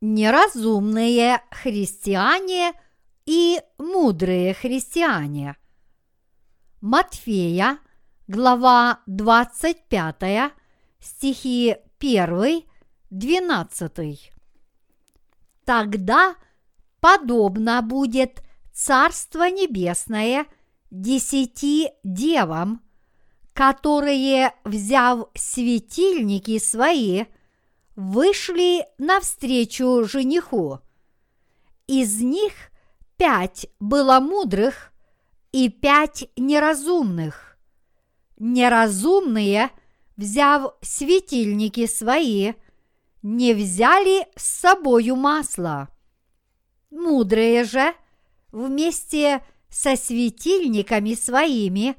неразумные христиане и мудрые христиане. Матфея, глава 25, стихи 1, 12. Тогда подобно будет Царство Небесное десяти девам, которые, взяв светильники свои, вышли навстречу жениху. Из них пять было мудрых и пять неразумных. Неразумные, взяв светильники свои, не взяли с собою масло. Мудрые же вместе со светильниками своими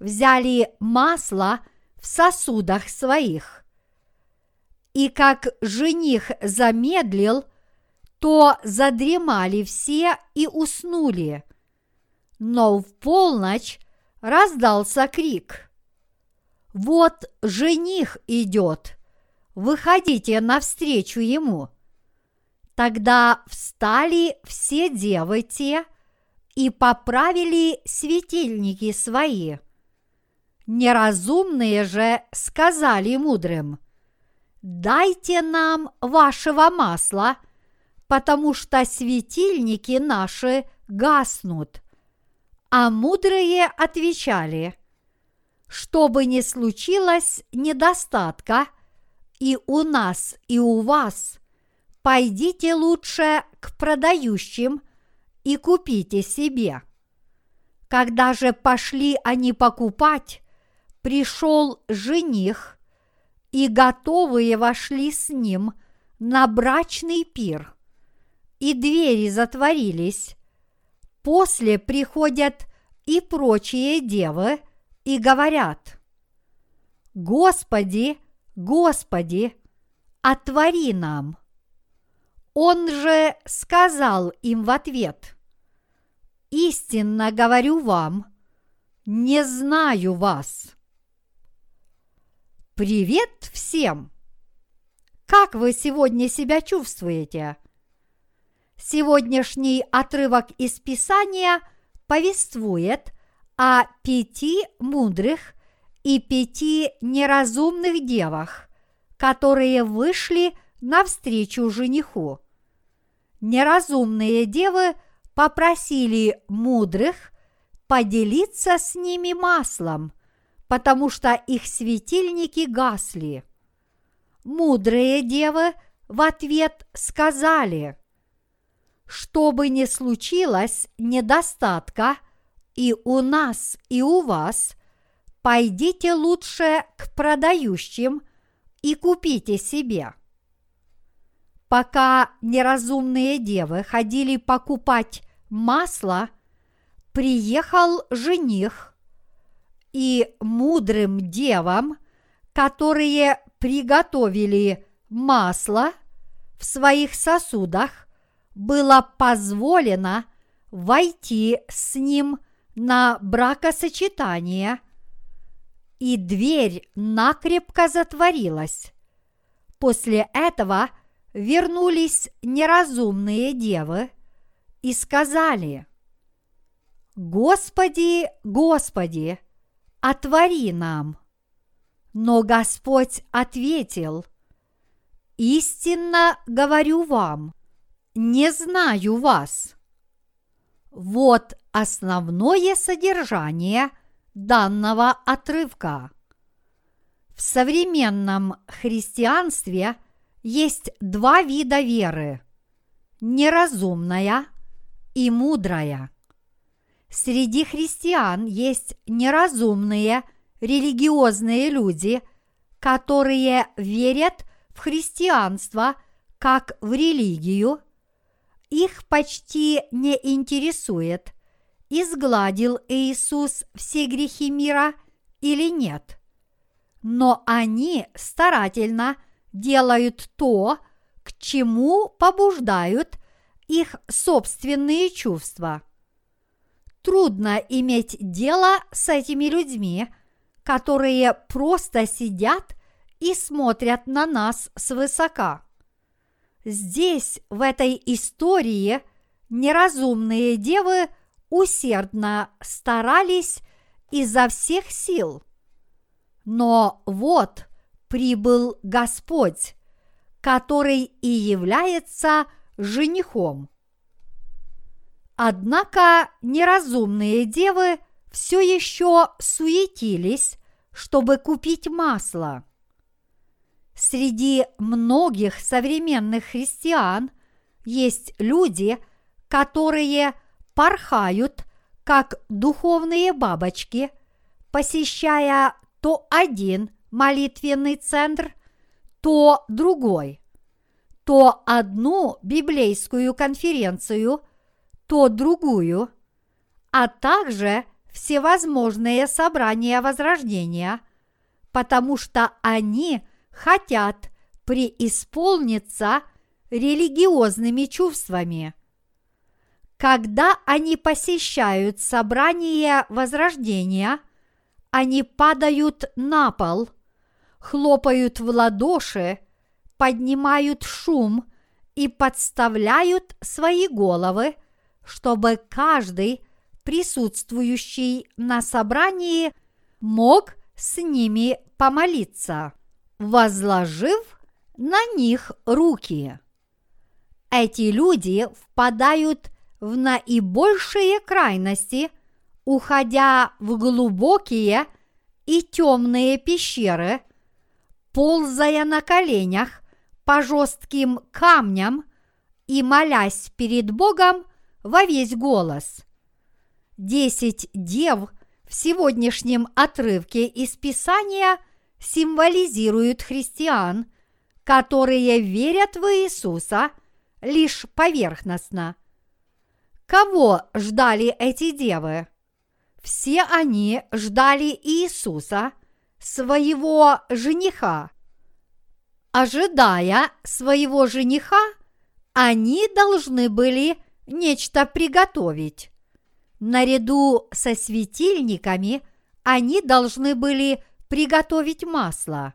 взяли масло в сосудах своих. И как жених замедлил, то задремали все и уснули. Но в полночь раздался крик. Вот жених идет, выходите навстречу ему. Тогда встали все девы те и поправили светильники свои. Неразумные же сказали мудрым, «Дайте нам вашего масла, потому что светильники наши гаснут». А мудрые отвечали, «Что бы ни случилось недостатка и у нас, и у вас, пойдите лучше к продающим и купите себе». Когда же пошли они покупать, пришел жених, и готовые вошли с ним на брачный пир, и двери затворились. После приходят и прочие девы и говорят, «Господи, Господи, отвори нам!» Он же сказал им в ответ, «Истинно говорю вам, не знаю вас». Привет всем! Как вы сегодня себя чувствуете? Сегодняшний отрывок из Писания повествует о пяти мудрых и пяти неразумных девах, которые вышли навстречу жениху. Неразумные девы попросили мудрых поделиться с ними маслом – потому что их светильники гасли. Мудрые девы в ответ сказали, что бы ни случилось недостатка и у нас, и у вас, пойдите лучше к продающим и купите себе. Пока неразумные девы ходили покупать масло, приехал жених и мудрым девам, которые приготовили масло в своих сосудах, было позволено войти с ним на бракосочетание, и дверь накрепко затворилась. После этого вернулись неразумные девы и сказали, «Господи, Господи, отвори нам. Но Господь ответил, истинно говорю вам, не знаю вас. Вот основное содержание данного отрывка. В современном христианстве есть два вида веры – неразумная и мудрая. Среди христиан есть неразумные религиозные люди, которые верят в христианство как в религию. Их почти не интересует, изгладил Иисус все грехи мира или нет. Но они старательно делают то, к чему побуждают их собственные чувства – трудно иметь дело с этими людьми, которые просто сидят и смотрят на нас свысока. Здесь, в этой истории, неразумные девы усердно старались изо всех сил. Но вот прибыл Господь, который и является женихом. Однако неразумные девы все еще суетились, чтобы купить масло. Среди многих современных христиан есть люди, которые порхают, как духовные бабочки, посещая то один молитвенный центр, то другой, то одну библейскую конференцию, то другую, а также всевозможные собрания возрождения, потому что они хотят преисполниться религиозными чувствами. Когда они посещают собрание возрождения, они падают на пол, хлопают в ладоши, поднимают шум и подставляют свои головы, чтобы каждый присутствующий на собрании мог с ними помолиться, возложив на них руки. Эти люди впадают в наибольшие крайности, уходя в глубокие и темные пещеры, ползая на коленях по жестким камням и молясь перед Богом во весь голос – Десять дев в сегодняшнем отрывке из Писания символизируют христиан, которые верят в Иисуса лишь поверхностно. Кого ждали эти девы? Все они ждали Иисуса, своего жениха. Ожидая своего жениха, они должны были нечто приготовить. Наряду со светильниками они должны были приготовить масло.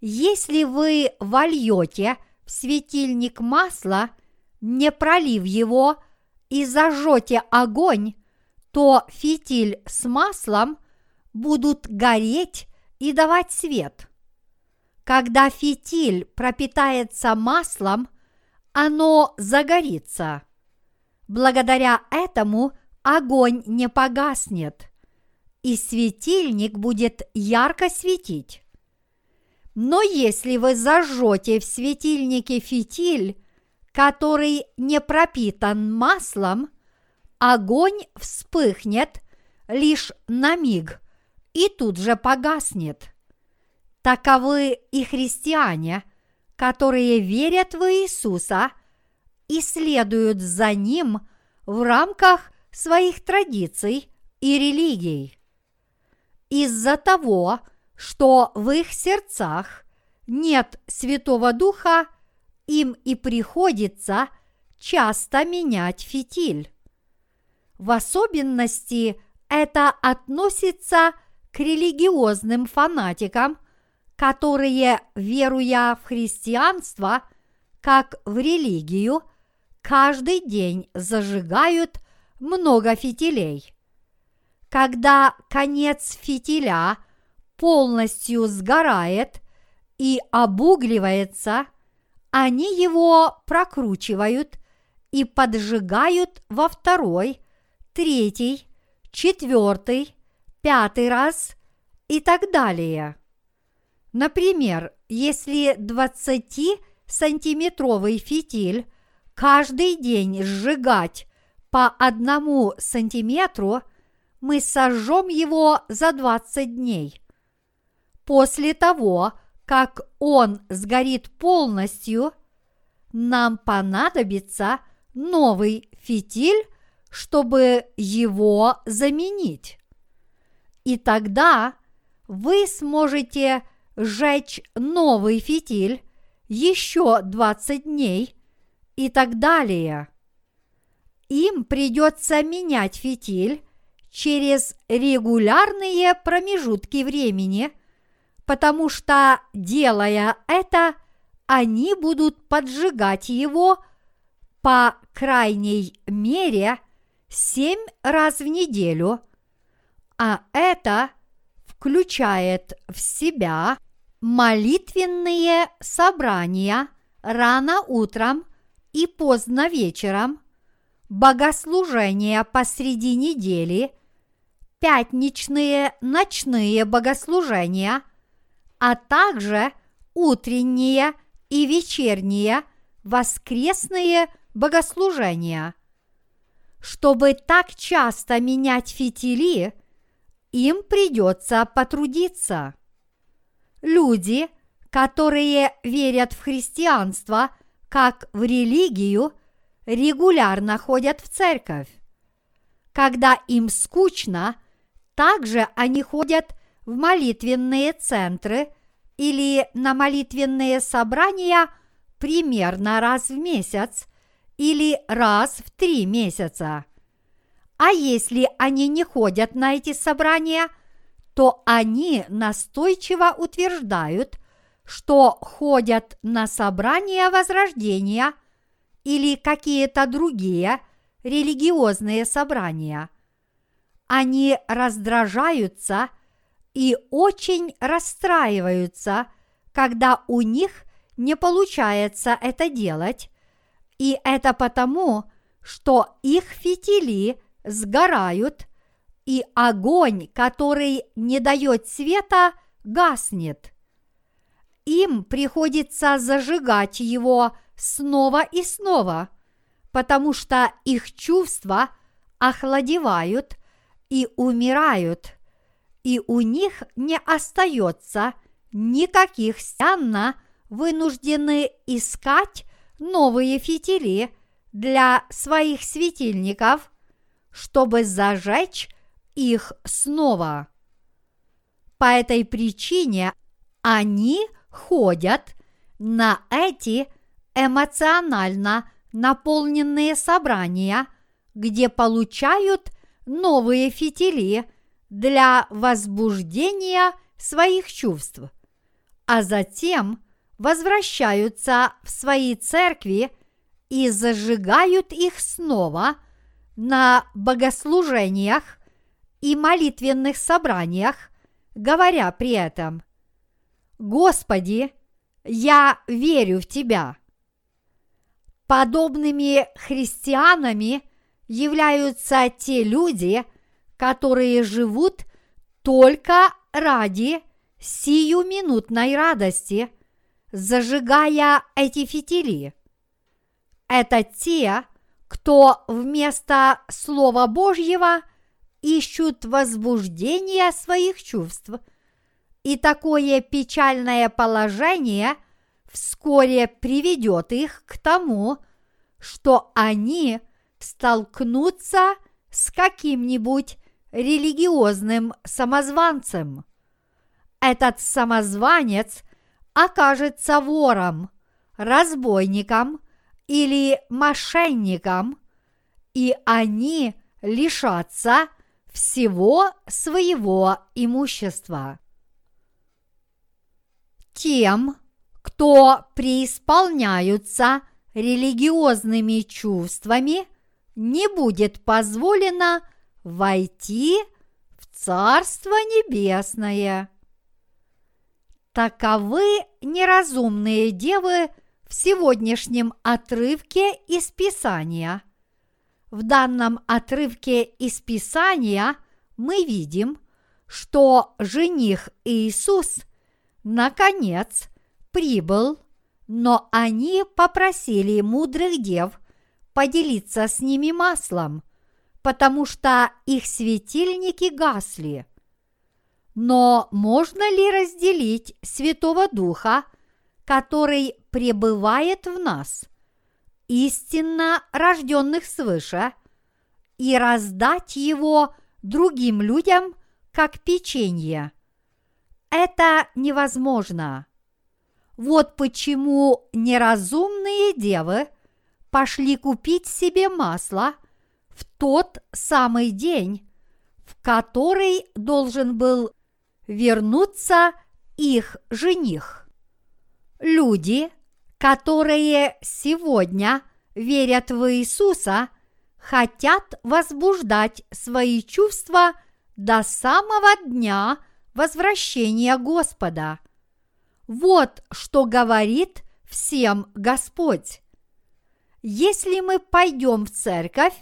Если вы вольете в светильник масло, не пролив его и зажжете огонь, то фитиль с маслом будут гореть и давать свет. Когда фитиль пропитается маслом, оно загорится. Благодаря этому – огонь не погаснет, и светильник будет ярко светить. Но если вы зажжете в светильнике фитиль, который не пропитан маслом, огонь вспыхнет лишь на миг и тут же погаснет. Таковы и христиане, которые верят в Иисуса и следуют за Ним в рамках своих традиций и религий. Из-за того, что в их сердцах нет Святого Духа, им и приходится часто менять фитиль. В особенности это относится к религиозным фанатикам, которые, веруя в христианство, как в религию, каждый день зажигают много фитилей. Когда конец фитиля полностью сгорает и обугливается, они его прокручивают и поджигают во второй, третий, четвертый, пятый раз и так далее. Например, если 20-сантиметровый фитиль каждый день сжигать по одному сантиметру, мы сожжем его за 20 дней. После того, как он сгорит полностью, нам понадобится новый фитиль, чтобы его заменить. И тогда вы сможете сжечь новый фитиль еще 20 дней и так далее. Им придется менять фитиль через регулярные промежутки времени, потому что, делая это, они будут поджигать его по крайней мере семь раз в неделю, а это включает в себя молитвенные собрания рано утром и поздно вечером, богослужения посреди недели, пятничные ночные богослужения, а также утренние и вечерние воскресные богослужения. Чтобы так часто менять фитили, им придется потрудиться. Люди, которые верят в христианство как в религию, регулярно ходят в церковь. Когда им скучно, также они ходят в молитвенные центры или на молитвенные собрания примерно раз в месяц или раз в три месяца. А если они не ходят на эти собрания, то они настойчиво утверждают, что ходят на собрания возрождения или какие-то другие религиозные собрания. Они раздражаются и очень расстраиваются, когда у них не получается это делать, и это потому, что их фитили сгорают, и огонь, который не дает света, гаснет. Им приходится зажигать его снова и снова, потому что их чувства охладевают и умирают, и у них не остается никаких стянно вынуждены искать новые фитили для своих светильников, чтобы зажечь их снова. По этой причине они ходят на эти эмоционально наполненные собрания, где получают новые фитили для возбуждения своих чувств, а затем возвращаются в свои церкви и зажигают их снова на богослужениях и молитвенных собраниях, говоря при этом «Господи, я верю в Тебя». Подобными христианами являются те люди, которые живут только ради сиюминутной радости – зажигая эти фитили. Это те, кто вместо Слова Божьего ищут возбуждение своих чувств. И такое печальное положение вскоре приведет их к тому, что они столкнутся с каким-нибудь религиозным самозванцем. Этот самозванец – окажется вором, разбойником или мошенником, и они лишатся всего своего имущества. Тем, кто преисполняются религиозными чувствами, не будет позволено войти в Царство Небесное. Таковы неразумные девы в сегодняшнем отрывке из Писания. В данном отрывке из Писания мы видим, что жених Иисус наконец прибыл, но они попросили мудрых дев поделиться с ними маслом, потому что их светильники гасли – но можно ли разделить Святого Духа, который пребывает в нас, истинно рожденных свыше, и раздать его другим людям, как печенье? Это невозможно. Вот почему неразумные девы пошли купить себе масло в тот самый день, в который должен был вернуться их жених. Люди, которые сегодня верят в Иисуса, хотят возбуждать свои чувства до самого дня возвращения Господа. Вот что говорит всем Господь. Если мы пойдем в церковь,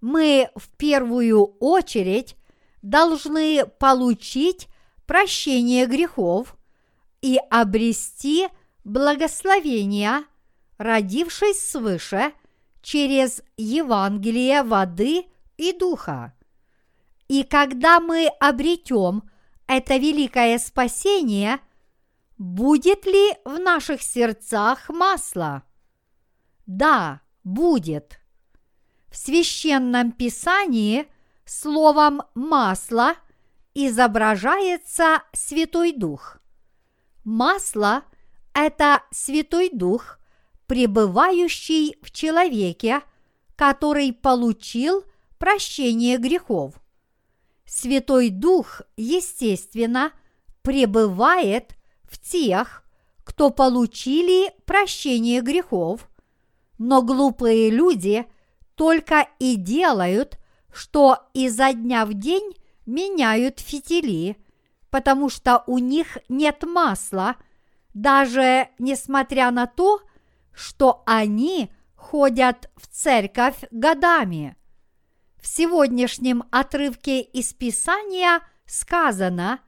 мы в первую очередь должны получить прощение грехов и обрести благословение, родившись свыше через Евангелие воды и духа. И когда мы обретем это великое спасение, будет ли в наших сердцах масло? Да, будет. В священном писании словом «масло» изображается Святой Дух. Масло – это Святой Дух, пребывающий в человеке, который получил прощение грехов. Святой Дух, естественно, пребывает в тех, кто получили прощение грехов, но глупые люди только и делают, что изо дня в день меняют фитили, потому что у них нет масла, даже несмотря на то, что они ходят в церковь годами. В сегодняшнем отрывке из Писания сказано,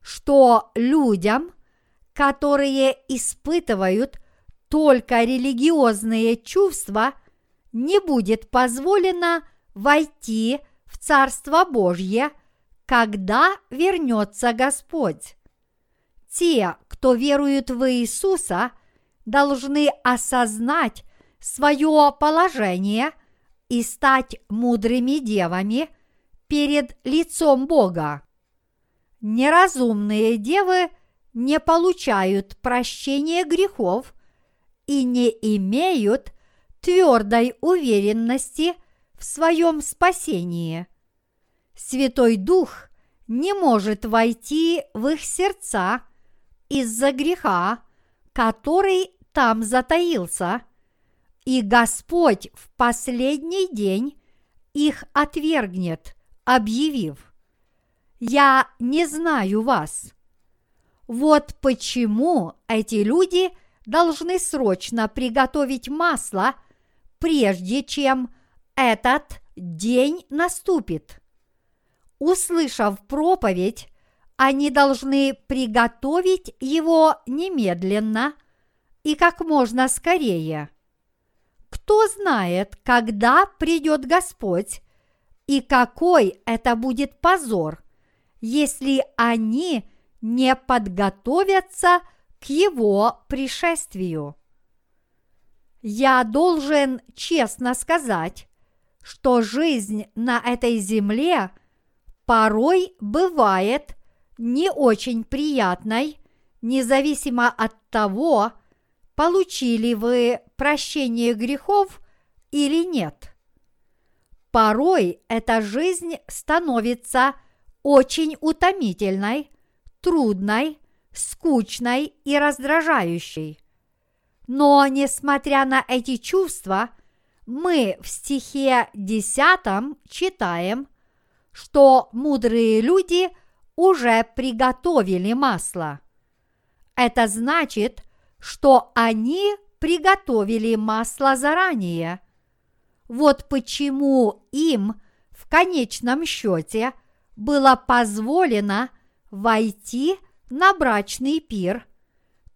что людям, которые испытывают только религиозные чувства, не будет позволено войти в Царство Божье, когда вернется Господь. Те, кто верует в Иисуса, должны осознать свое положение и стать мудрыми девами перед лицом Бога. Неразумные девы не получают прощения грехов и не имеют твердой уверенности в своем спасении. Святой Дух не может войти в их сердца из-за греха, который там затаился, и Господь в последний день их отвергнет, объявив, «Я не знаю вас». Вот почему эти люди должны срочно приготовить масло, прежде чем этот день наступит. Услышав проповедь, они должны приготовить его немедленно и как можно скорее. Кто знает, когда придет Господь и какой это будет позор, если они не подготовятся к его пришествию. Я должен честно сказать, что жизнь на этой земле порой бывает не очень приятной, независимо от того, получили вы прощение грехов или нет. Порой эта жизнь становится очень утомительной, трудной, скучной и раздражающей. Но, несмотря на эти чувства, мы в стихе 10 читаем, что мудрые люди уже приготовили масло. Это значит, что они приготовили масло заранее. Вот почему им в конечном счете было позволено войти на брачный пир,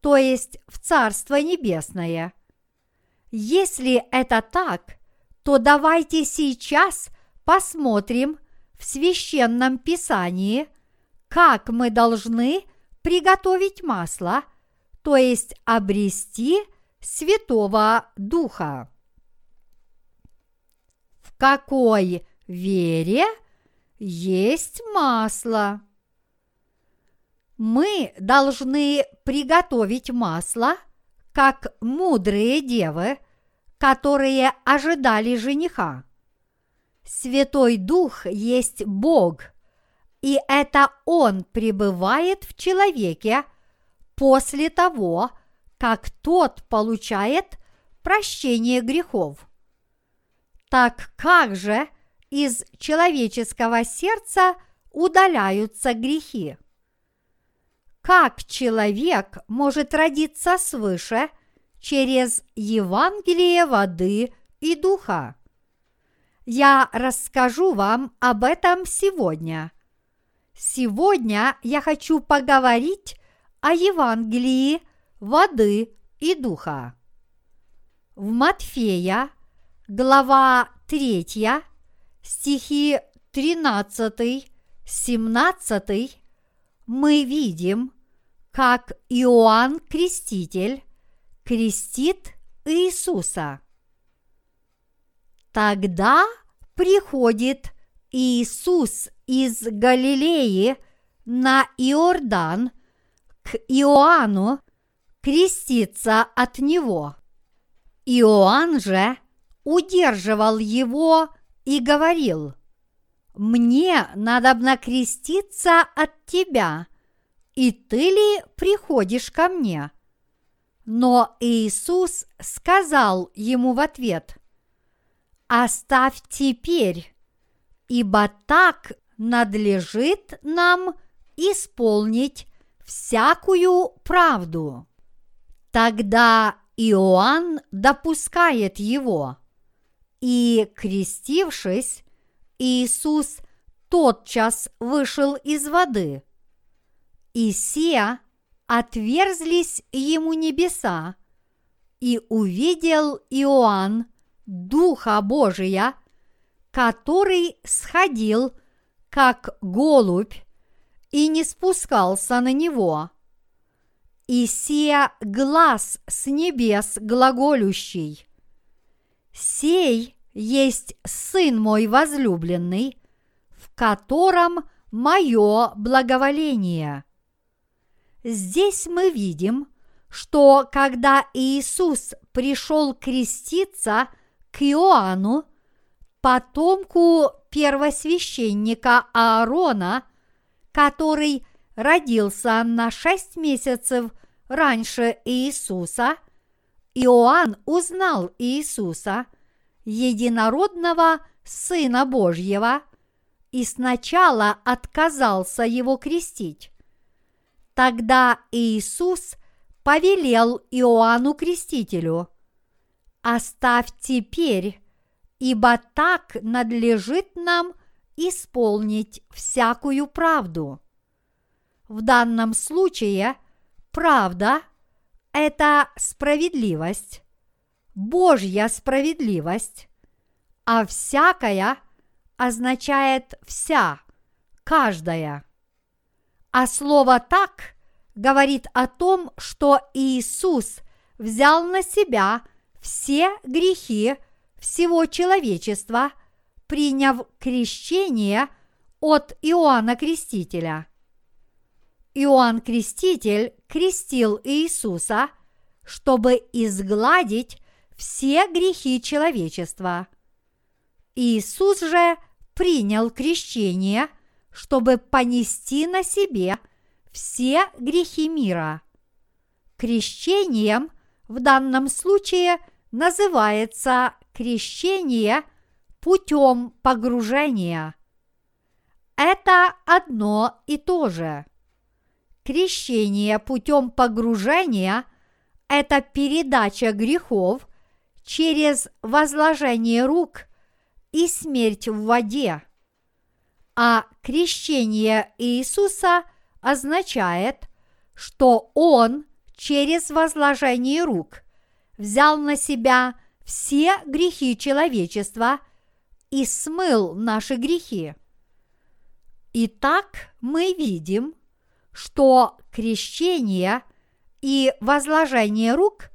то есть в Царство Небесное. Если это так, то давайте сейчас посмотрим в священном писании, как мы должны приготовить масло, то есть обрести Святого Духа. В какой вере есть масло? Мы должны приготовить масло, как мудрые девы, которые ожидали жениха. Святой Дух есть Бог, и это Он пребывает в человеке после того, как тот получает прощение грехов. Так как же из человеческого сердца удаляются грехи? Как человек может родиться свыше через Евангелие воды и духа? Я расскажу вам об этом сегодня. Сегодня я хочу поговорить о Евангелии воды и духа. В Матфея, глава 3, стихи 13, 17, мы видим, как Иоанн Креститель крестит Иисуса. Тогда приходит Иисус из Галилеи на Иордан к Иоанну креститься от него. Иоанн же удерживал его и говорил, «Мне надо креститься от тебя, и ты ли приходишь ко мне?» Но Иисус сказал ему в ответ, «Оставь теперь, ибо так надлежит нам исполнить всякую правду». Тогда Иоанн допускает его, и, крестившись, Иисус тотчас вышел из воды – и сия отверзлись ему небеса, и увидел Иоанн Духа Божия, который сходил, как голубь, и не спускался на него. И сия глаз с небес глаголющий. Сей есть Сын мой возлюбленный, в котором мое благоволение. Здесь мы видим, что когда Иисус пришел креститься к Иоанну, потомку первосвященника Аарона, который родился на шесть месяцев раньше Иисуса, Иоанн узнал Иисуса, единородного Сына Божьего, и сначала отказался его крестить. Тогда Иисус повелел Иоанну Крестителю, «Оставь теперь, ибо так надлежит нам исполнить всякую правду». В данном случае правда – это справедливость, Божья справедливость, а всякая означает вся, каждая. А слово «так» говорит о том, что Иисус взял на себя все грехи всего человечества, приняв крещение от Иоанна Крестителя. Иоанн Креститель крестил Иисуса, чтобы изгладить все грехи человечества. Иисус же принял крещение – чтобы понести на себе все грехи мира. Крещением в данном случае называется крещение путем погружения. Это одно и то же. Крещение путем погружения – это передача грехов через возложение рук и смерть в воде а крещение Иисуса означает, что Он через возложение рук взял на себя все грехи человечества и смыл наши грехи. Итак, мы видим, что крещение и возложение рук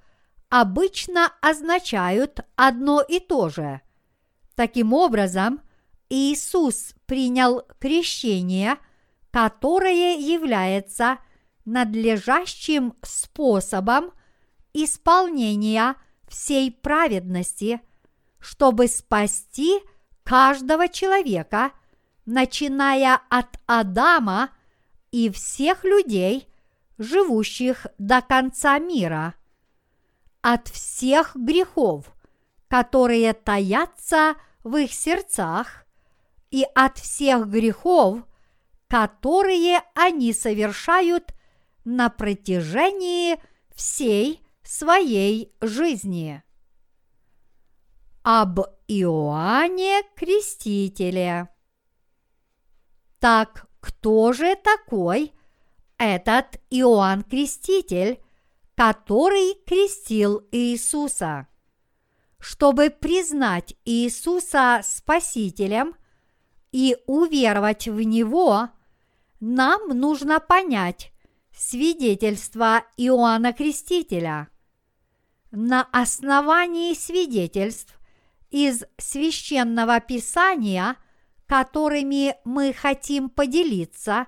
обычно означают одно и то же. Таким образом, Иисус принял крещение, которое является надлежащим способом исполнения всей праведности, чтобы спасти каждого человека, начиная от Адама и всех людей, живущих до конца мира. от всех грехов, которые таятся в их сердцах, и от всех грехов, которые они совершают на протяжении всей своей жизни. Об Иоанне Крестителе. Так кто же такой этот Иоанн Креститель, который крестил Иисуса? Чтобы признать Иисуса Спасителем и уверовать в Него, нам нужно понять свидетельство Иоанна Крестителя. На основании свидетельств из священного писания, которыми мы хотим поделиться,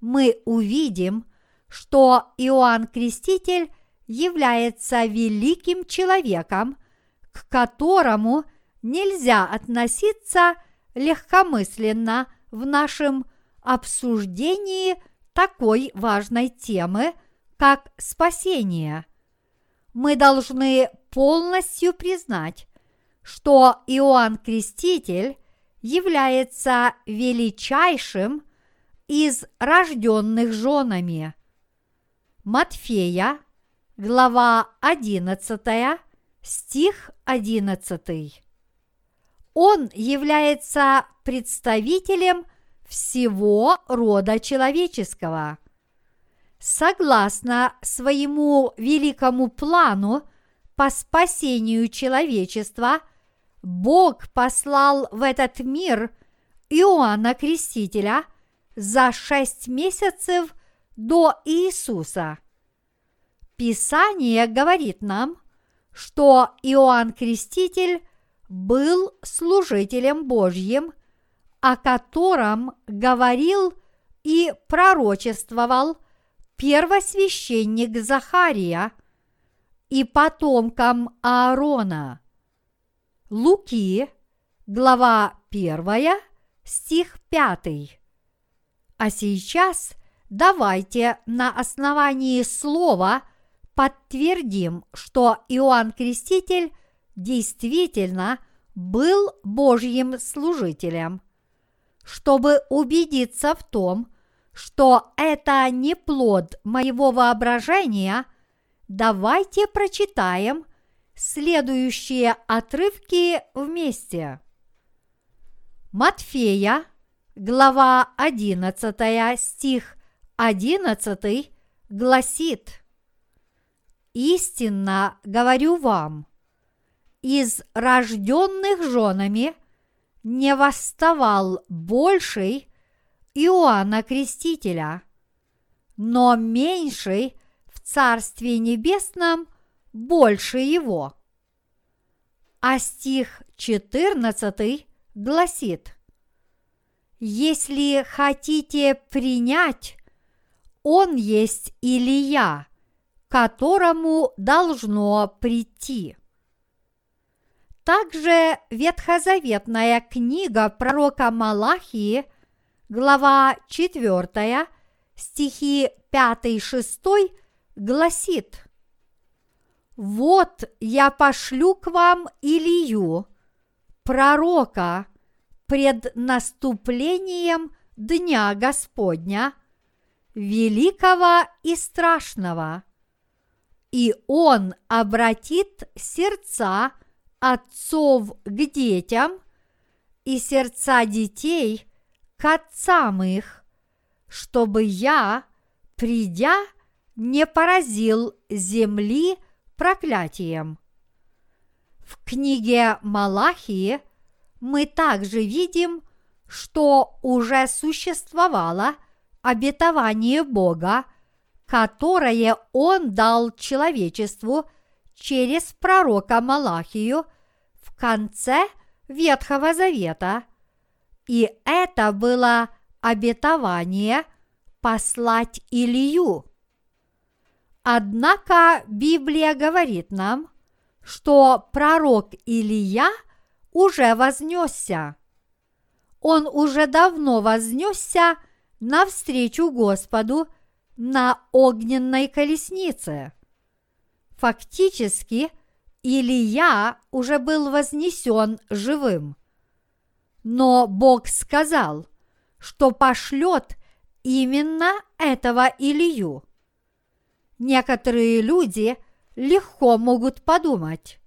мы увидим, что Иоанн Креститель является великим человеком, к которому нельзя относиться легкомысленно в нашем обсуждении такой важной темы, как спасение. Мы должны полностью признать, что Иоанн Креститель является величайшим из рожденных женами. Матфея, глава 11, стих 11. Он является представителем всего рода человеческого. Согласно своему великому плану по спасению человечества, Бог послал в этот мир Иоанна Крестителя за шесть месяцев до Иисуса. Писание говорит нам, что Иоанн Креститель был служителем Божьим, о котором говорил и пророчествовал первосвященник Захария и потомкам Аарона. Луки, глава 1, стих 5. А сейчас давайте на основании слова подтвердим, что Иоанн Креститель действительно был Божьим служителем. Чтобы убедиться в том, что это не плод моего воображения, давайте прочитаем следующие отрывки вместе. Матфея, глава 11, стих 11 гласит «Истинно говорю вам, из рожденных женами не восставал больший Иоанна Крестителя, но меньший в Царстве Небесном больше его». А стих 14 гласит, «Если хотите принять, он есть Илия, которому должно прийти». Также ветхозаветная книга пророка Малахии, глава 4, стихи 5-6 гласит «Вот я пошлю к вам Илью, пророка, пред наступлением Дня Господня, великого и страшного, и он обратит сердца отцов к детям и сердца детей к отцам их, чтобы я, придя, не поразил земли проклятием. В книге Малахии мы также видим, что уже существовало обетование Бога, которое Он дал человечеству через пророка Малахию в конце Ветхого Завета. И это было обетование послать Илью. Однако Библия говорит нам, что пророк Илия уже вознесся. Он уже давно вознесся навстречу Господу на огненной колеснице. Фактически, Илия уже был вознесен живым. Но Бог сказал, что пошлет именно этого Илью. Некоторые люди легко могут подумать,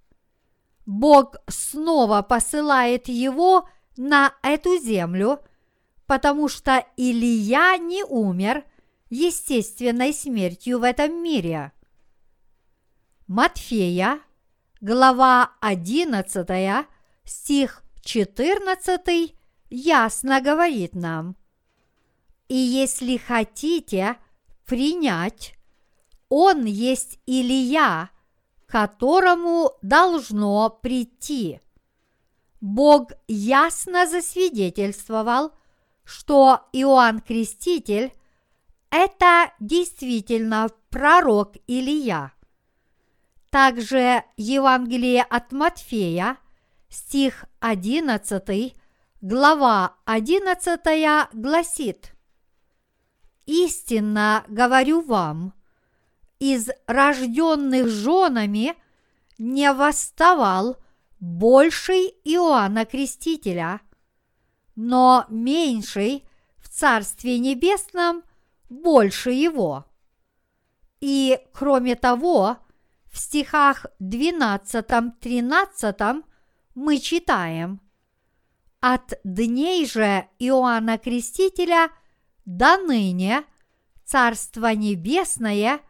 Бог снова посылает его на эту землю, потому что Илия не умер естественной смертью в этом мире. Матфея, глава 11, стих 14 ясно говорит нам, «И если хотите принять, Он есть Илия, которому должно прийти». Бог ясно засвидетельствовал, что Иоанн Креститель – это действительно пророк Илия. Также Евангелие от Матфея, стих 11, глава 11 гласит «Истинно говорю вам, из рожденных женами не восставал больший Иоанна Крестителя, но меньший в Царстве Небесном больше его». И кроме того, в стихах 12-13 мы читаем «От дней же Иоанна Крестителя до ныне Царство Небесное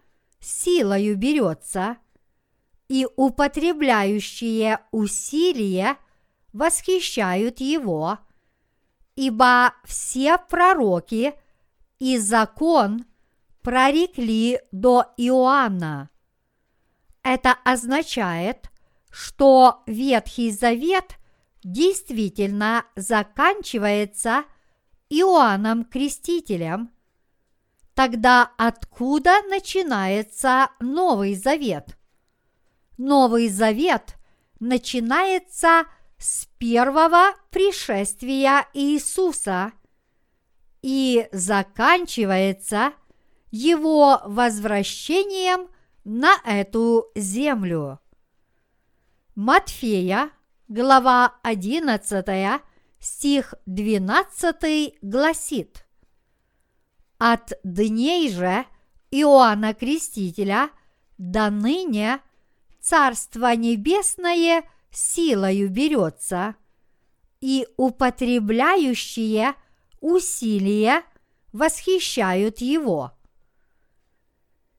силою берется, и употребляющие усилие восхищают его, ибо все пророки и закон прорекли до Иоанна. Это означает, что Ветхий Завет действительно заканчивается Иоанном Крестителем. Тогда откуда начинается Новый Завет? Новый Завет начинается с первого пришествия Иисуса и заканчивается его возвращением на эту землю. Матфея, глава 11, стих 12 гласит «От дней же Иоанна Крестителя до ныне Царство Небесное силою берется, и употребляющие усилия восхищают его»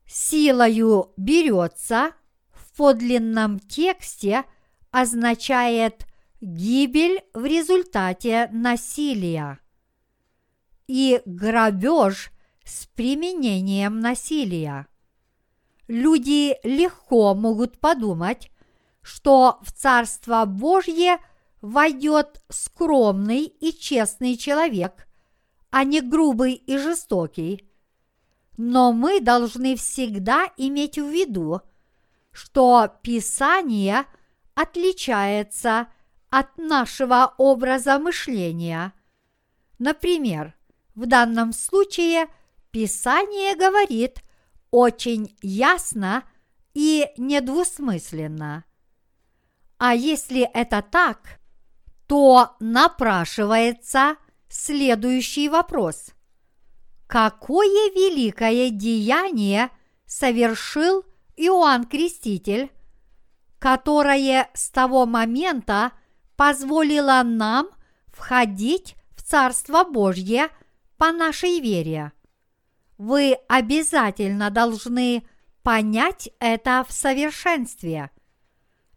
силою берется в подлинном тексте означает гибель в результате насилия и грабеж с применением насилия. Люди легко могут подумать, что в Царство Божье войдет скромный и честный человек, а не грубый и жестокий – но мы должны всегда иметь в виду, что Писание отличается от нашего образа мышления. Например, в данном случае Писание говорит очень ясно и недвусмысленно. А если это так, то напрашивается следующий вопрос. Какое великое деяние совершил Иоанн Креститель, которое с того момента позволило нам входить в Царство Божье по нашей вере. Вы обязательно должны понять это в совершенстве.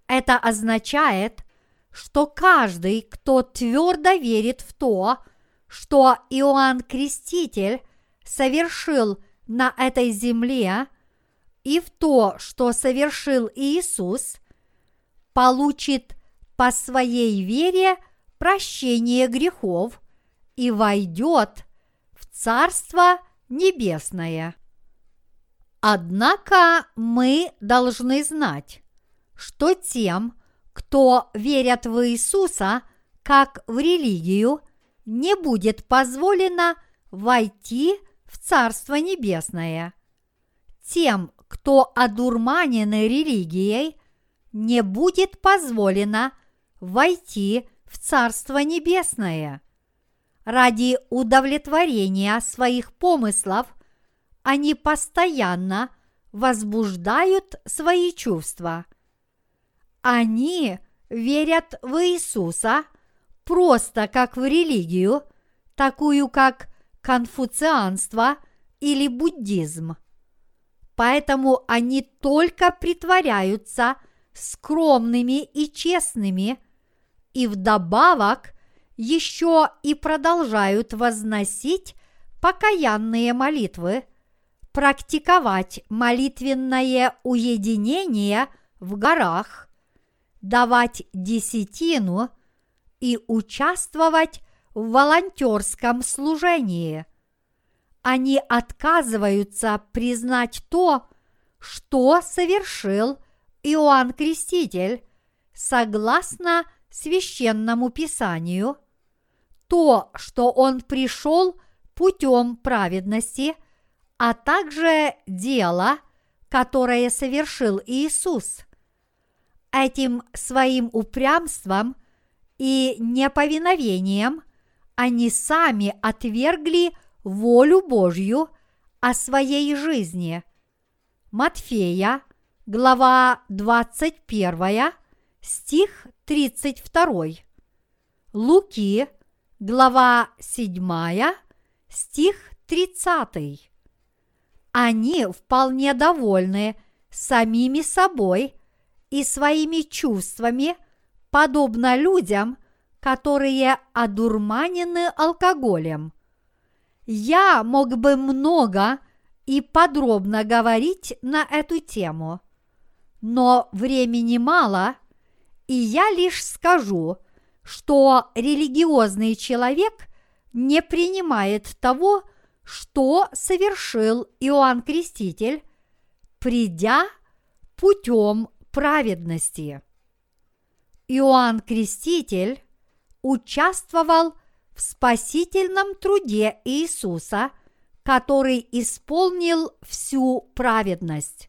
Это означает, что каждый, кто твердо верит в то, что Иоанн Креститель совершил на этой земле и в то, что совершил Иисус, получит по своей вере прощение грехов и войдет Царство Небесное. Однако мы должны знать, что тем, кто верят в Иисуса как в религию, не будет позволено войти в Царство Небесное. Тем, кто одурманены религией, не будет позволено войти в Царство Небесное. Ради удовлетворения своих помыслов они постоянно возбуждают свои чувства. Они верят в Иисуса просто как в религию, такую как конфуцианство или буддизм. Поэтому они только притворяются скромными и честными, и вдобавок еще и продолжают возносить покаянные молитвы, практиковать молитвенное уединение в горах, давать десятину и участвовать в волонтерском служении. Они отказываются признать то, что совершил Иоанн Креститель, согласно священному писанию, то, что он пришел путем праведности, а также дело, которое совершил Иисус. Этим своим упрямством и неповиновением они сами отвергли волю Божью о своей жизни. Матфея, глава 21, стих 32. Луки, глава 7, стих 30. Они вполне довольны самими собой и своими чувствами, подобно людям – которые одурманены алкоголем. Я мог бы много и подробно говорить на эту тему, но времени мало, и я лишь скажу, что религиозный человек не принимает того, что совершил Иоанн Креститель, придя путем праведности. Иоанн Креститель участвовал в спасительном труде Иисуса, который исполнил всю праведность.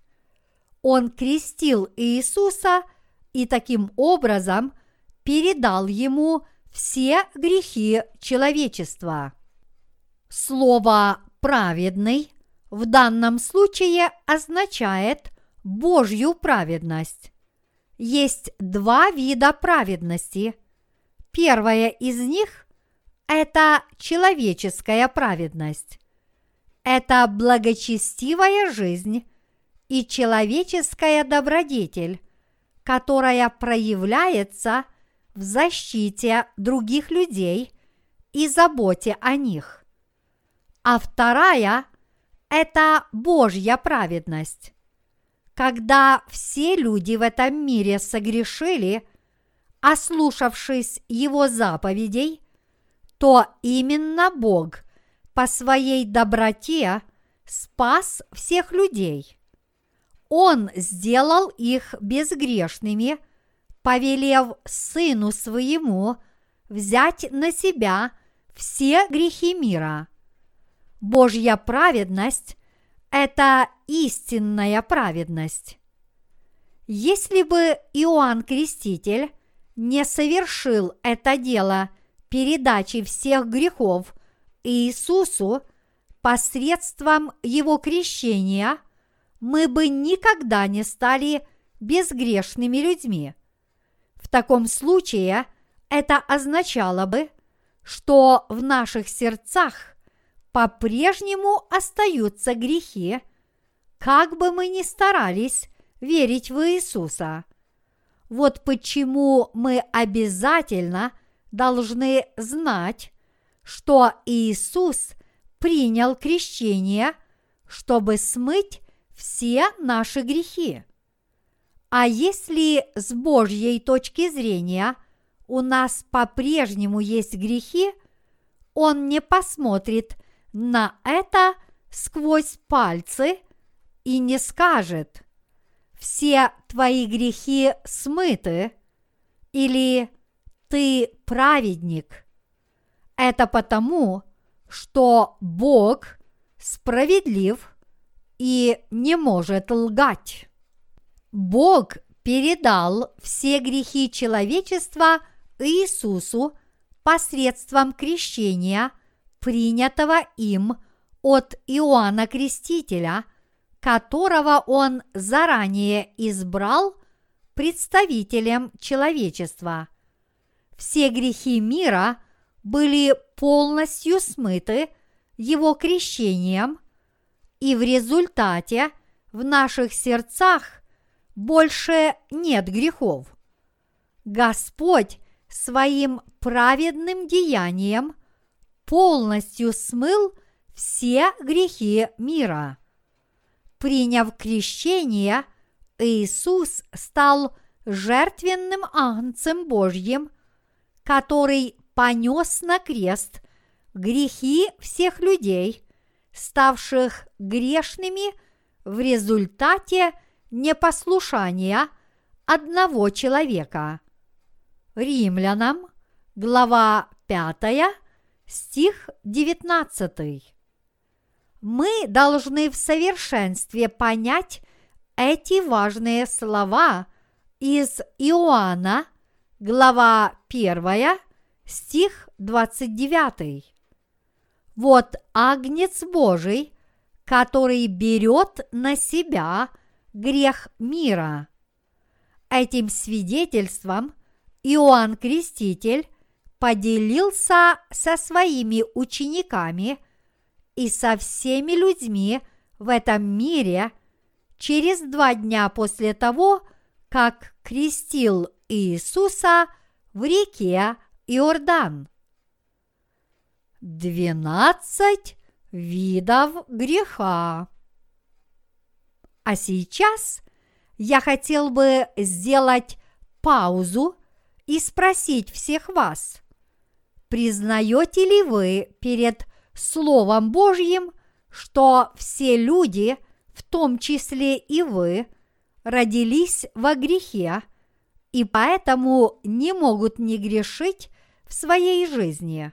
Он крестил Иисуса и таким образом передал ему все грехи человечества. Слово «праведный» в данном случае означает Божью праведность. Есть два вида праведности – Первая из них – это человеческая праведность. Это благочестивая жизнь и человеческая добродетель, которая проявляется в защите других людей и заботе о них. А вторая – это Божья праведность. Когда все люди в этом мире согрешили – ослушавшись Его заповедей, то именно Бог по своей доброте спас всех людей. Он сделал их безгрешными, повелев Сыну Своему взять на себя все грехи мира. Божья праведность – это истинная праведность. Если бы Иоанн Креститель не совершил это дело передачи всех грехов Иисусу посредством Его крещения, мы бы никогда не стали безгрешными людьми. Таком случае это означало бы, что в наших сердцах по-прежнему остаются грехи, как бы мы ни старались верить в Иисуса. Вот почему мы обязательно должны знать, что Иисус принял крещение, чтобы смыть все наши грехи. А если с Божьей точки зрения у нас по-прежнему есть грехи, Он не посмотрит на это сквозь пальцы и не скажет – все твои грехи смыты, или ты праведник. Это потому, что Бог справедлив и не может лгать. Бог передал все грехи человечества Иисусу посредством крещения, принятого им от Иоанна Крестителя, которого он заранее избрал представителем человечества. Все грехи мира были полностью смыты его крещением, и в результате в наших сердцах больше нет грехов. Господь своим праведным деянием полностью смыл все грехи мира. Приняв крещение, Иисус стал жертвенным агнцем Божьим, который понес на крест грехи всех людей, ставших грешными в результате непослушания одного человека. Римлянам, глава 5, стих 19. Мы должны в совершенстве понять эти важные слова из Иоанна, глава 1, стих 29. Вот Агнец Божий, который берет на себя грех мира. Этим свидетельством Иоанн Креститель поделился со своими учениками и со всеми людьми в этом мире через два дня после того, как крестил Иисуса в реке Иордан. Двенадцать видов греха. А сейчас я хотел бы сделать паузу и спросить всех вас, признаете ли вы перед Словом Божьим, что все люди, в том числе и вы, родились во грехе и поэтому не могут не грешить в своей жизни.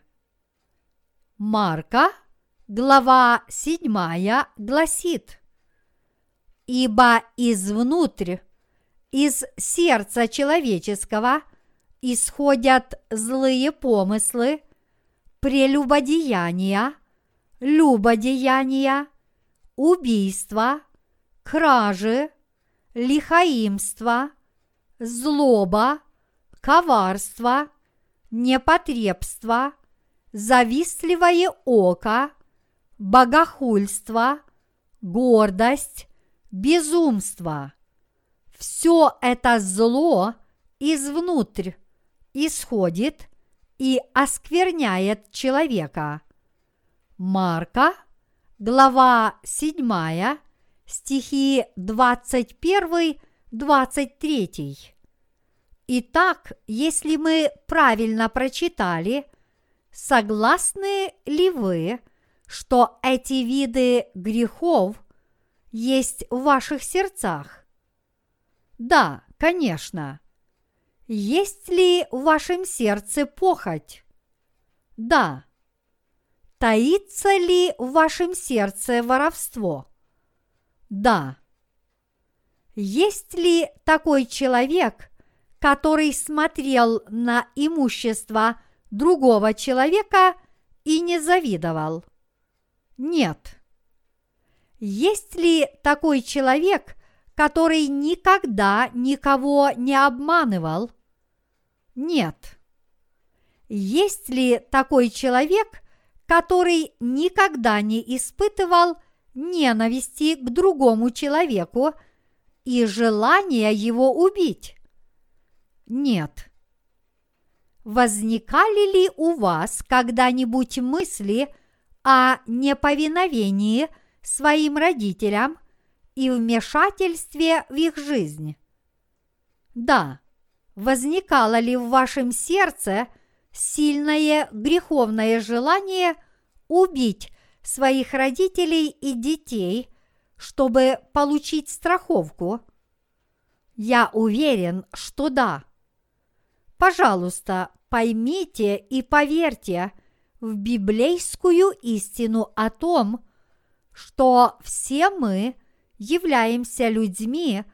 Марка, глава 7, гласит, «Ибо извнутрь, из сердца человеческого исходят злые помыслы, прелюбодеяния, любодеяния, убийства, кражи, лихаимство, злоба, коварство, непотребство, завистливое око, богохульство, гордость, безумство. Все это зло извнутрь исходит и оскверняет человека. Марка, глава 7, стихи 21-23. Итак, если мы правильно прочитали, согласны ли вы, что эти виды грехов есть в ваших сердцах? Да, конечно. Есть ли в вашем сердце похоть? Да. Таится ли в вашем сердце воровство? Да. Есть ли такой человек, который смотрел на имущество другого человека и не завидовал? Нет. Есть ли такой человек, который никогда никого не обманывал? Нет. Есть ли такой человек, который никогда не испытывал ненависти к другому человеку и желания его убить? Нет. Возникали ли у вас когда-нибудь мысли о неповиновении своим родителям – и вмешательстве в их жизнь. Да, возникало ли в вашем сердце сильное греховное желание убить своих родителей и детей, чтобы получить страховку? Я уверен, что да. Пожалуйста, поймите и поверьте в библейскую истину о том, что все мы являемся людьми,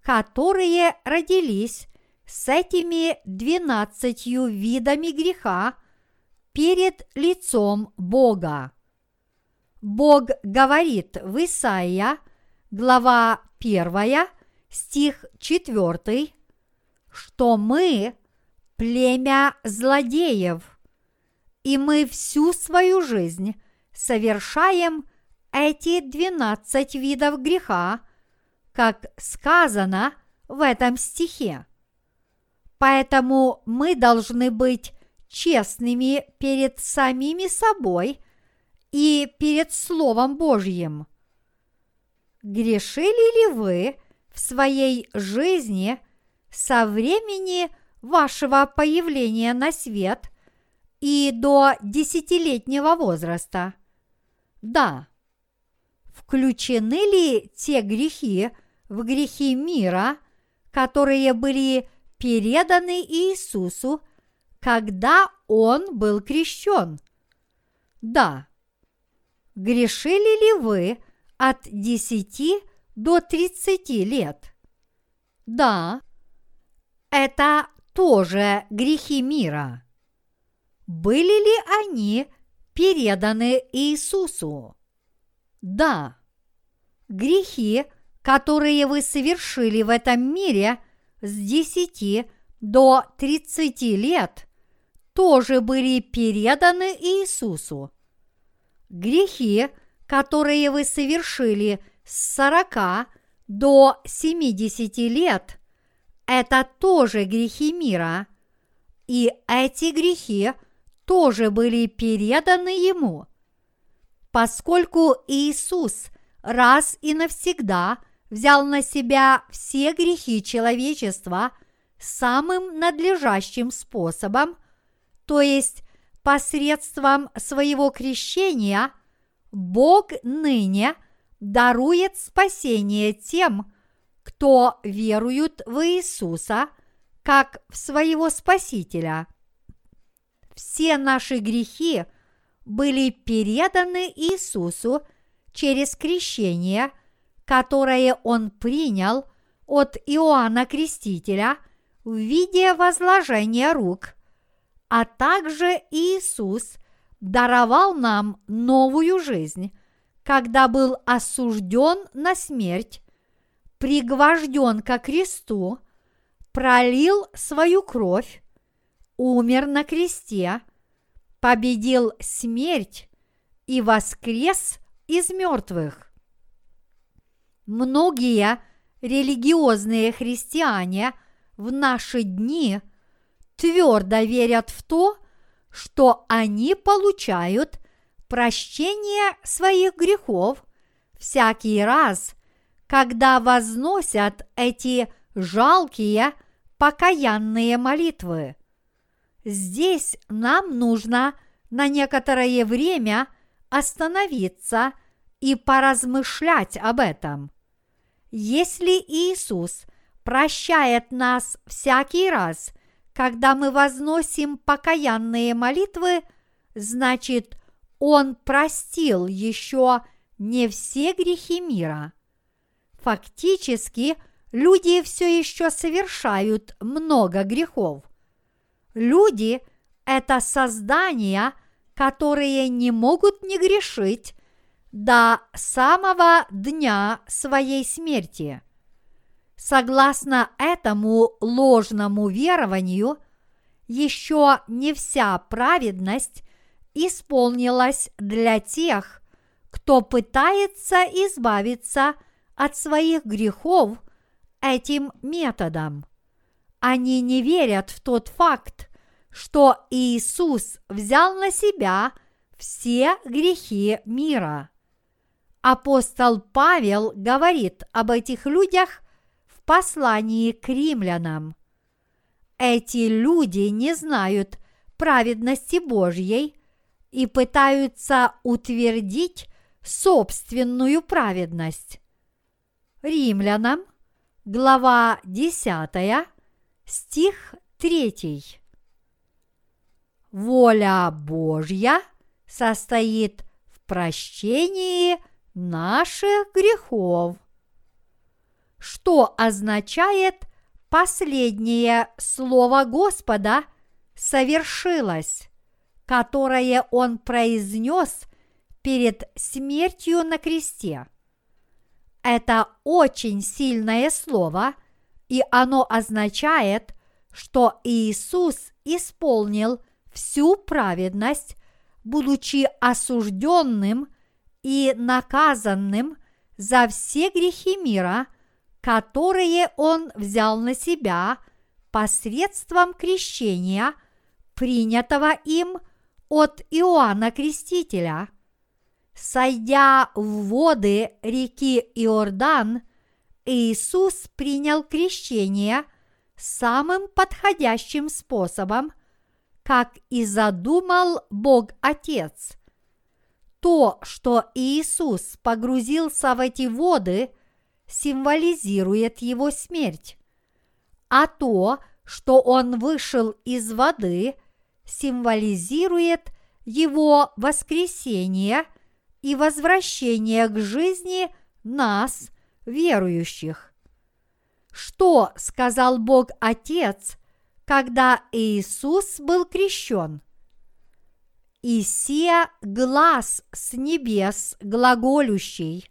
которые родились с этими двенадцатью видами греха перед лицом Бога. Бог говорит в Исаия, глава 1, стих 4, что мы племя злодеев, и мы всю свою жизнь совершаем эти двенадцать видов греха, как сказано в этом стихе. Поэтому мы должны быть честными перед самими собой и перед Словом Божьим. Грешили ли вы в своей жизни со времени вашего появления на свет и до десятилетнего возраста? Да. Включены ли те грехи в грехи мира, которые были переданы Иисусу, когда Он был крещен? Да. Грешили ли вы от 10 до 30 лет? Да. Это тоже грехи мира. Были ли они переданы Иисусу? Да. Грехи, которые вы совершили в этом мире с 10 до 30 лет, тоже были переданы Иисусу. Грехи, которые вы совершили с 40 до 70 лет, это тоже грехи мира, и эти грехи тоже были переданы Ему. Поскольку Иисус раз и навсегда взял на себя все грехи человечества самым надлежащим способом, то есть посредством своего крещения Бог ныне дарует спасение тем, кто веруют в Иисуса как в своего Спасителя. Все наши грехи были переданы Иисусу через крещение, которое Он принял от Иоанна Крестителя в виде возложения рук – а также Иисус даровал нам новую жизнь, когда был осужден на смерть, пригвожден ко кресту, пролил свою кровь, умер на кресте, победил смерть и воскрес из мертвых. Многие религиозные христиане в наши дни – твердо верят в то, что они получают прощение своих грехов всякий раз, когда возносят эти жалкие покаянные молитвы. Здесь нам нужно на некоторое время остановиться и поразмышлять об этом. Если Иисус прощает нас всякий раз – когда мы возносим покаянные молитвы, значит, Он простил еще не все грехи мира. Фактически, люди все еще совершают много грехов. Люди – это создания, которые не могут не грешить до самого дня своей смерти – Согласно этому ложному верованию, еще не вся праведность исполнилась для тех, кто пытается избавиться от своих грехов этим методом. Они не верят в тот факт, что Иисус взял на себя все грехи мира. Апостол Павел говорит об этих людях послании к римлянам. Эти люди не знают праведности Божьей и пытаются утвердить собственную праведность. Римлянам, глава 10, стих 3. Воля Божья состоит в прощении наших грехов. Что означает последнее слово Господа совершилось, которое Он произнес перед смертью на кресте. Это очень сильное слово, и оно означает, что Иисус исполнил всю праведность, будучи осужденным и наказанным за все грехи мира, которые Он взял на себя посредством крещения, принятого им от Иоанна Крестителя. Сойдя в воды реки Иордан, Иисус принял крещение самым подходящим способом, как и задумал Бог Отец. То, что Иисус погрузился в эти воды, символизирует его смерть, а то, что он вышел из воды, символизирует его воскресение и возвращение к жизни нас, верующих. Что сказал Бог Отец, когда Иисус был крещен? «И се глаз с небес глаголющий,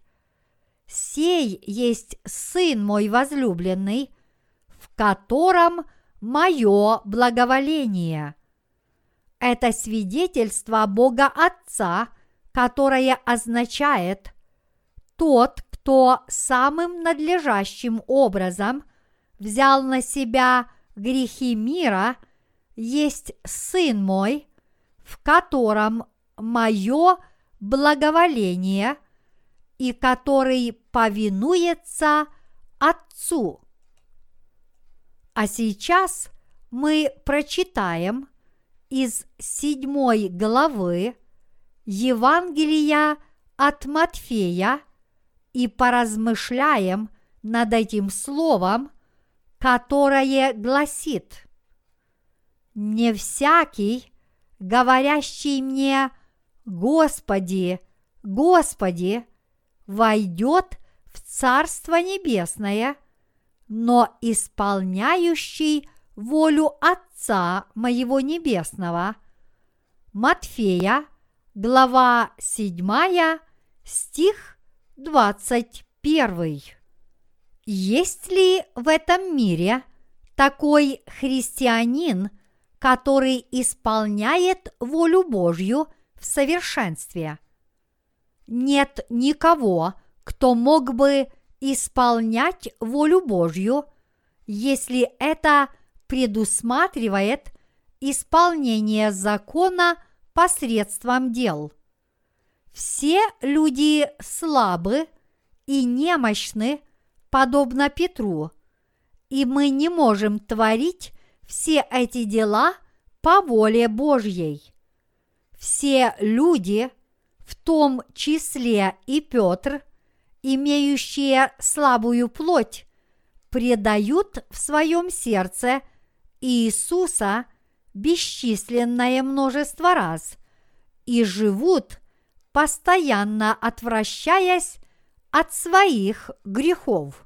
сей есть Сын мой возлюбленный, в котором мое благоволение». Это свидетельство Бога Отца, которое означает «тот, кто самым надлежащим образом взял на себя грехи мира, есть Сын мой, в котором мое благоволение и который повинуется Отцу. А сейчас мы прочитаем из седьмой главы Евангелия от Матфея и поразмышляем над этим словом, которое гласит «Не всякий, говорящий мне «Господи, Господи», войдет в Царство Небесное, но исполняющий волю Отца моего Небесного. Матфея, глава 7, стих 21. Есть ли в этом мире такой христианин, который исполняет волю Божью в совершенстве? Нет никого, кто мог бы исполнять волю Божью, если это предусматривает исполнение закона посредством дел. Все люди слабы и немощны, подобно Петру, и мы не можем творить все эти дела по воле Божьей. Все люди, в том числе и Петр, имеющие слабую плоть, предают в своем сердце Иисуса бесчисленное множество раз и живут, постоянно отвращаясь от своих грехов.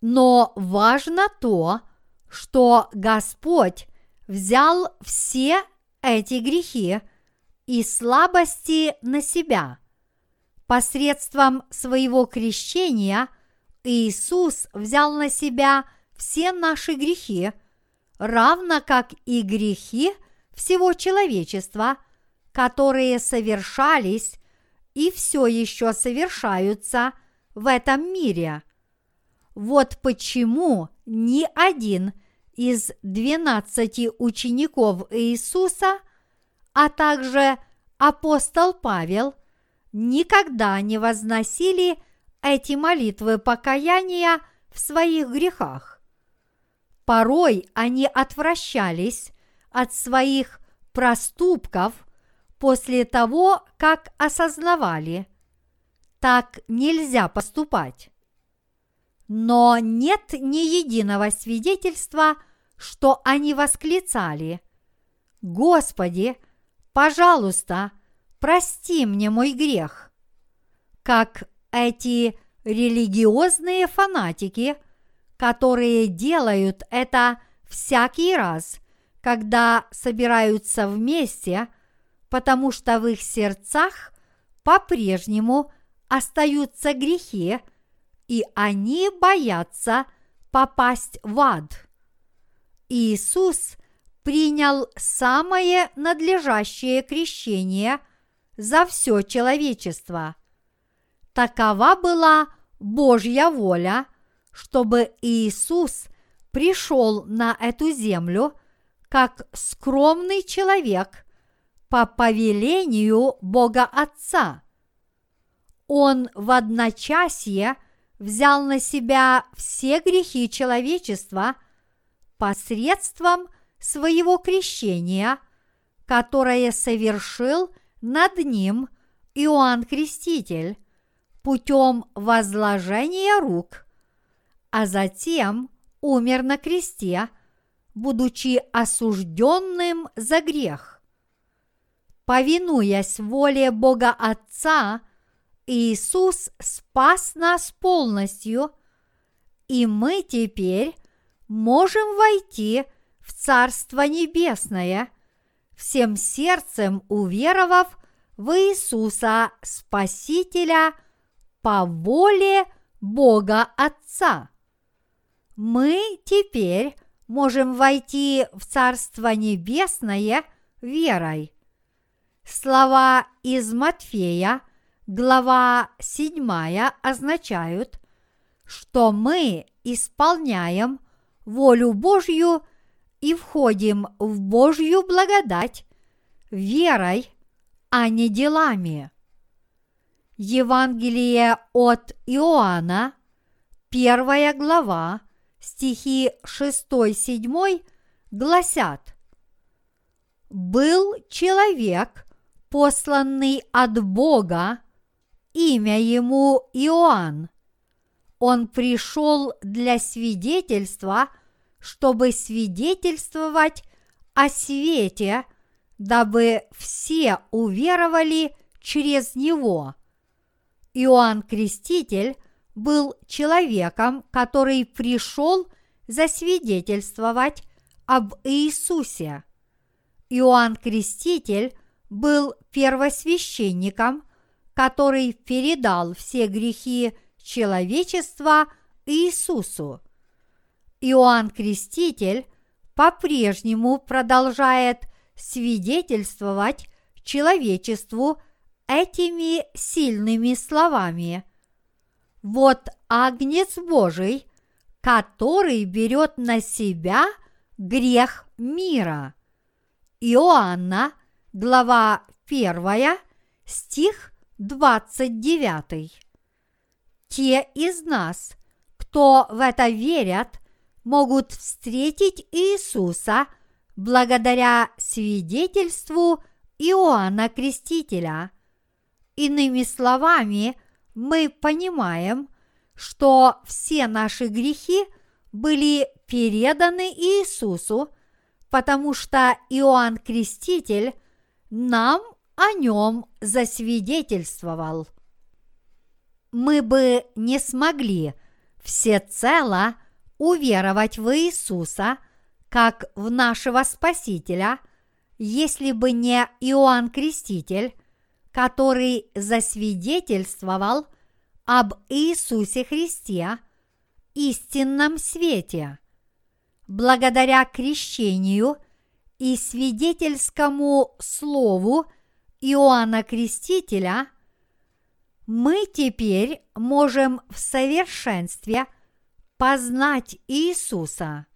Но важно то, что Господь взял все эти грехи и слабости на себя. Посредством своего крещения Иисус взял на себя все наши грехи – равно как и грехи всего человечества, которые совершались и все еще совершаются в этом мире. Вот почему ни один из двенадцати учеников Иисуса, а также апостол Павел, никогда не возносили эти молитвы покаяния в своих грехах. Порой они отвращались от своих проступков после того, как осознавали, так нельзя поступать. Но нет ни единого свидетельства, что они восклицали «Господи, пожалуйста, прости мне мой грех». как эти религиозные фанатики, которые делают это всякий раз, когда собираются вместе, потому что в их сердцах по-прежнему остаются грехи, и они боятся попасть в ад. Иисус принял самое надлежащее крещение за все человечество. Такова была Божья воля, чтобы Иисус пришел на эту землю как скромный человек по повелению Бога Отца. Он в одночасье взял на себя все грехи человечества посредством своего крещения, которое совершил над ним Иоанн Креститель путем возложения рук, а затем умер на кресте, будучи осужденным за грех. Повинуясь воле Бога Отца, Иисус спас нас полностью, и мы теперь можем войти в Царство Небесное, всем сердцем уверовав в Иисуса Спасителя по воле Бога Отца. Мы теперь можем войти в Царство Небесное верой. Слова из Матфея, глава 7, означают, что мы исполняем волю Божью и входим в Божью благодать верой, а не делами. Евангелие от Иоанна, первая глава, стихи 6-7 гласят «Был человек, посланный от Бога, имя ему Иоанн. Он пришел для свидетельства – чтобы свидетельствовать о свете, дабы все уверовали через него. Иоанн Креститель был человеком, который пришел засвидетельствовать об Иисусе. Иоанн Креститель был первосвященником, который передал все грехи человечества Иисусу. Иоанн Креститель по-прежнему продолжает свидетельствовать человечеству этими сильными словами. Вот Агнец Божий, который берет на себя грех мира. Иоанна, глава 1, стих 29. Те из нас, кто в это верят, могут встретить Иисуса благодаря свидетельству Иоанна Крестителя. Иными словами, мы понимаем, что все наши грехи были переданы Иисусу, потому что Иоанн Креститель нам о нем засвидетельствовал. Мы бы не смогли всецело уверовать в Иисуса как в нашего Спасителя, если бы не Иоанн Креститель, который засвидетельствовал об Иисусе Христе, истинном свете. Благодаря крещению и свидетельскому слову Иоанна Крестителя мы теперь можем в совершенстве – познать Иисуса.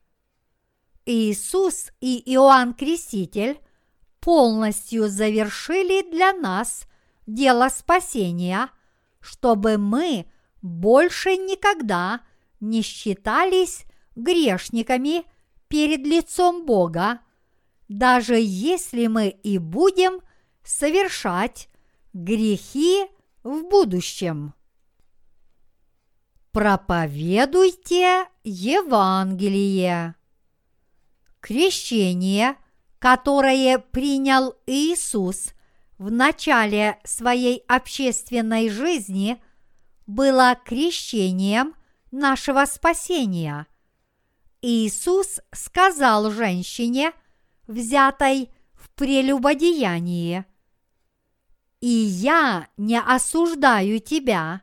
Иисус и Иоанн Креститель полностью завершили для нас дело спасения, чтобы мы больше никогда не считались грешниками перед лицом Бога, даже если мы и будем совершать грехи в будущем. Проповедуйте Евангелие. Крещение, которое принял Иисус в начале своей общественной жизни было крещением нашего спасения. Иисус сказал женщине, взятой в прелюбодеянии, «И я не осуждаю тебя,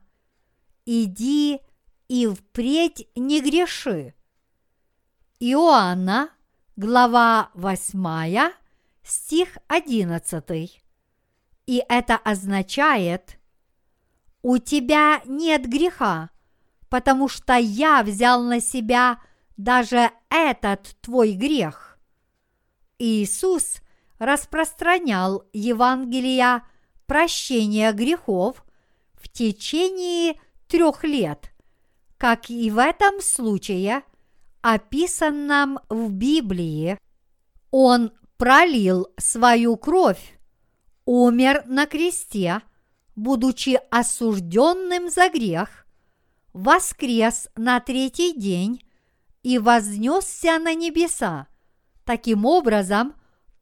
иди и впредь не греши». Иоанна, глава 8, стих 11. И это означает, у тебя нет греха, потому что я взял на себя даже этот твой грех. Иисус распространял Евангелие прощения грехов в течение трех лет, как и в этом случае, описанном в Библии. Он пролил свою кровь, умер на кресте, будучи осужденным за грех, воскрес на третий день и вознесся на небеса, таким образом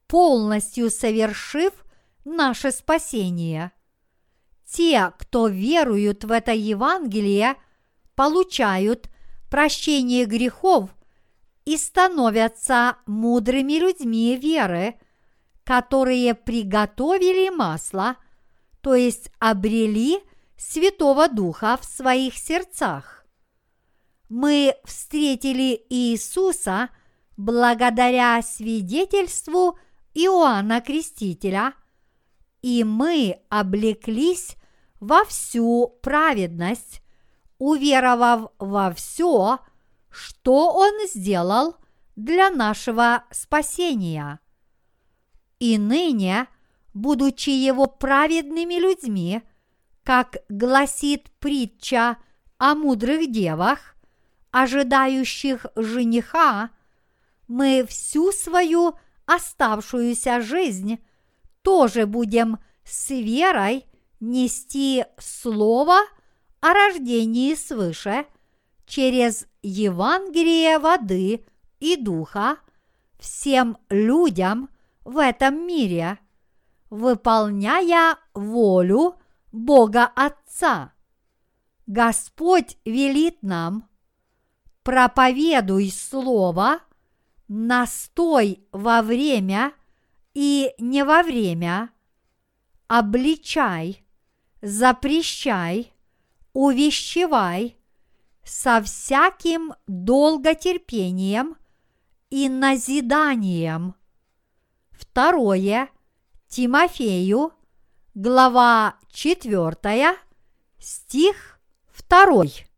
полностью совершив наше спасение. Те, кто веруют в это Евангелие, получают прощение грехов и становятся мудрыми людьми веры, которые приготовили масло, то есть обрели Святого Духа в своих сердцах. Мы встретили Иисуса благодаря свидетельству Иоанна Крестителя, и мы облеклись во всю праведность, уверовав во все, что Он сделал для нашего спасения. И ныне, будучи Его праведными людьми, как гласит притча о мудрых девах, ожидающих жениха, мы всю свою оставшуюся жизнь тоже будем с верой нести Слово о рождении свыше через Евангелие воды и духа всем людям в этом мире, выполняя волю Бога Отца. Господь велит нам проповедуй Слово, настой во время и не во время, обличай, запрещай, увещевай со всяким долготерпением и назиданием. Второе Тимофею, глава 4, стих 2.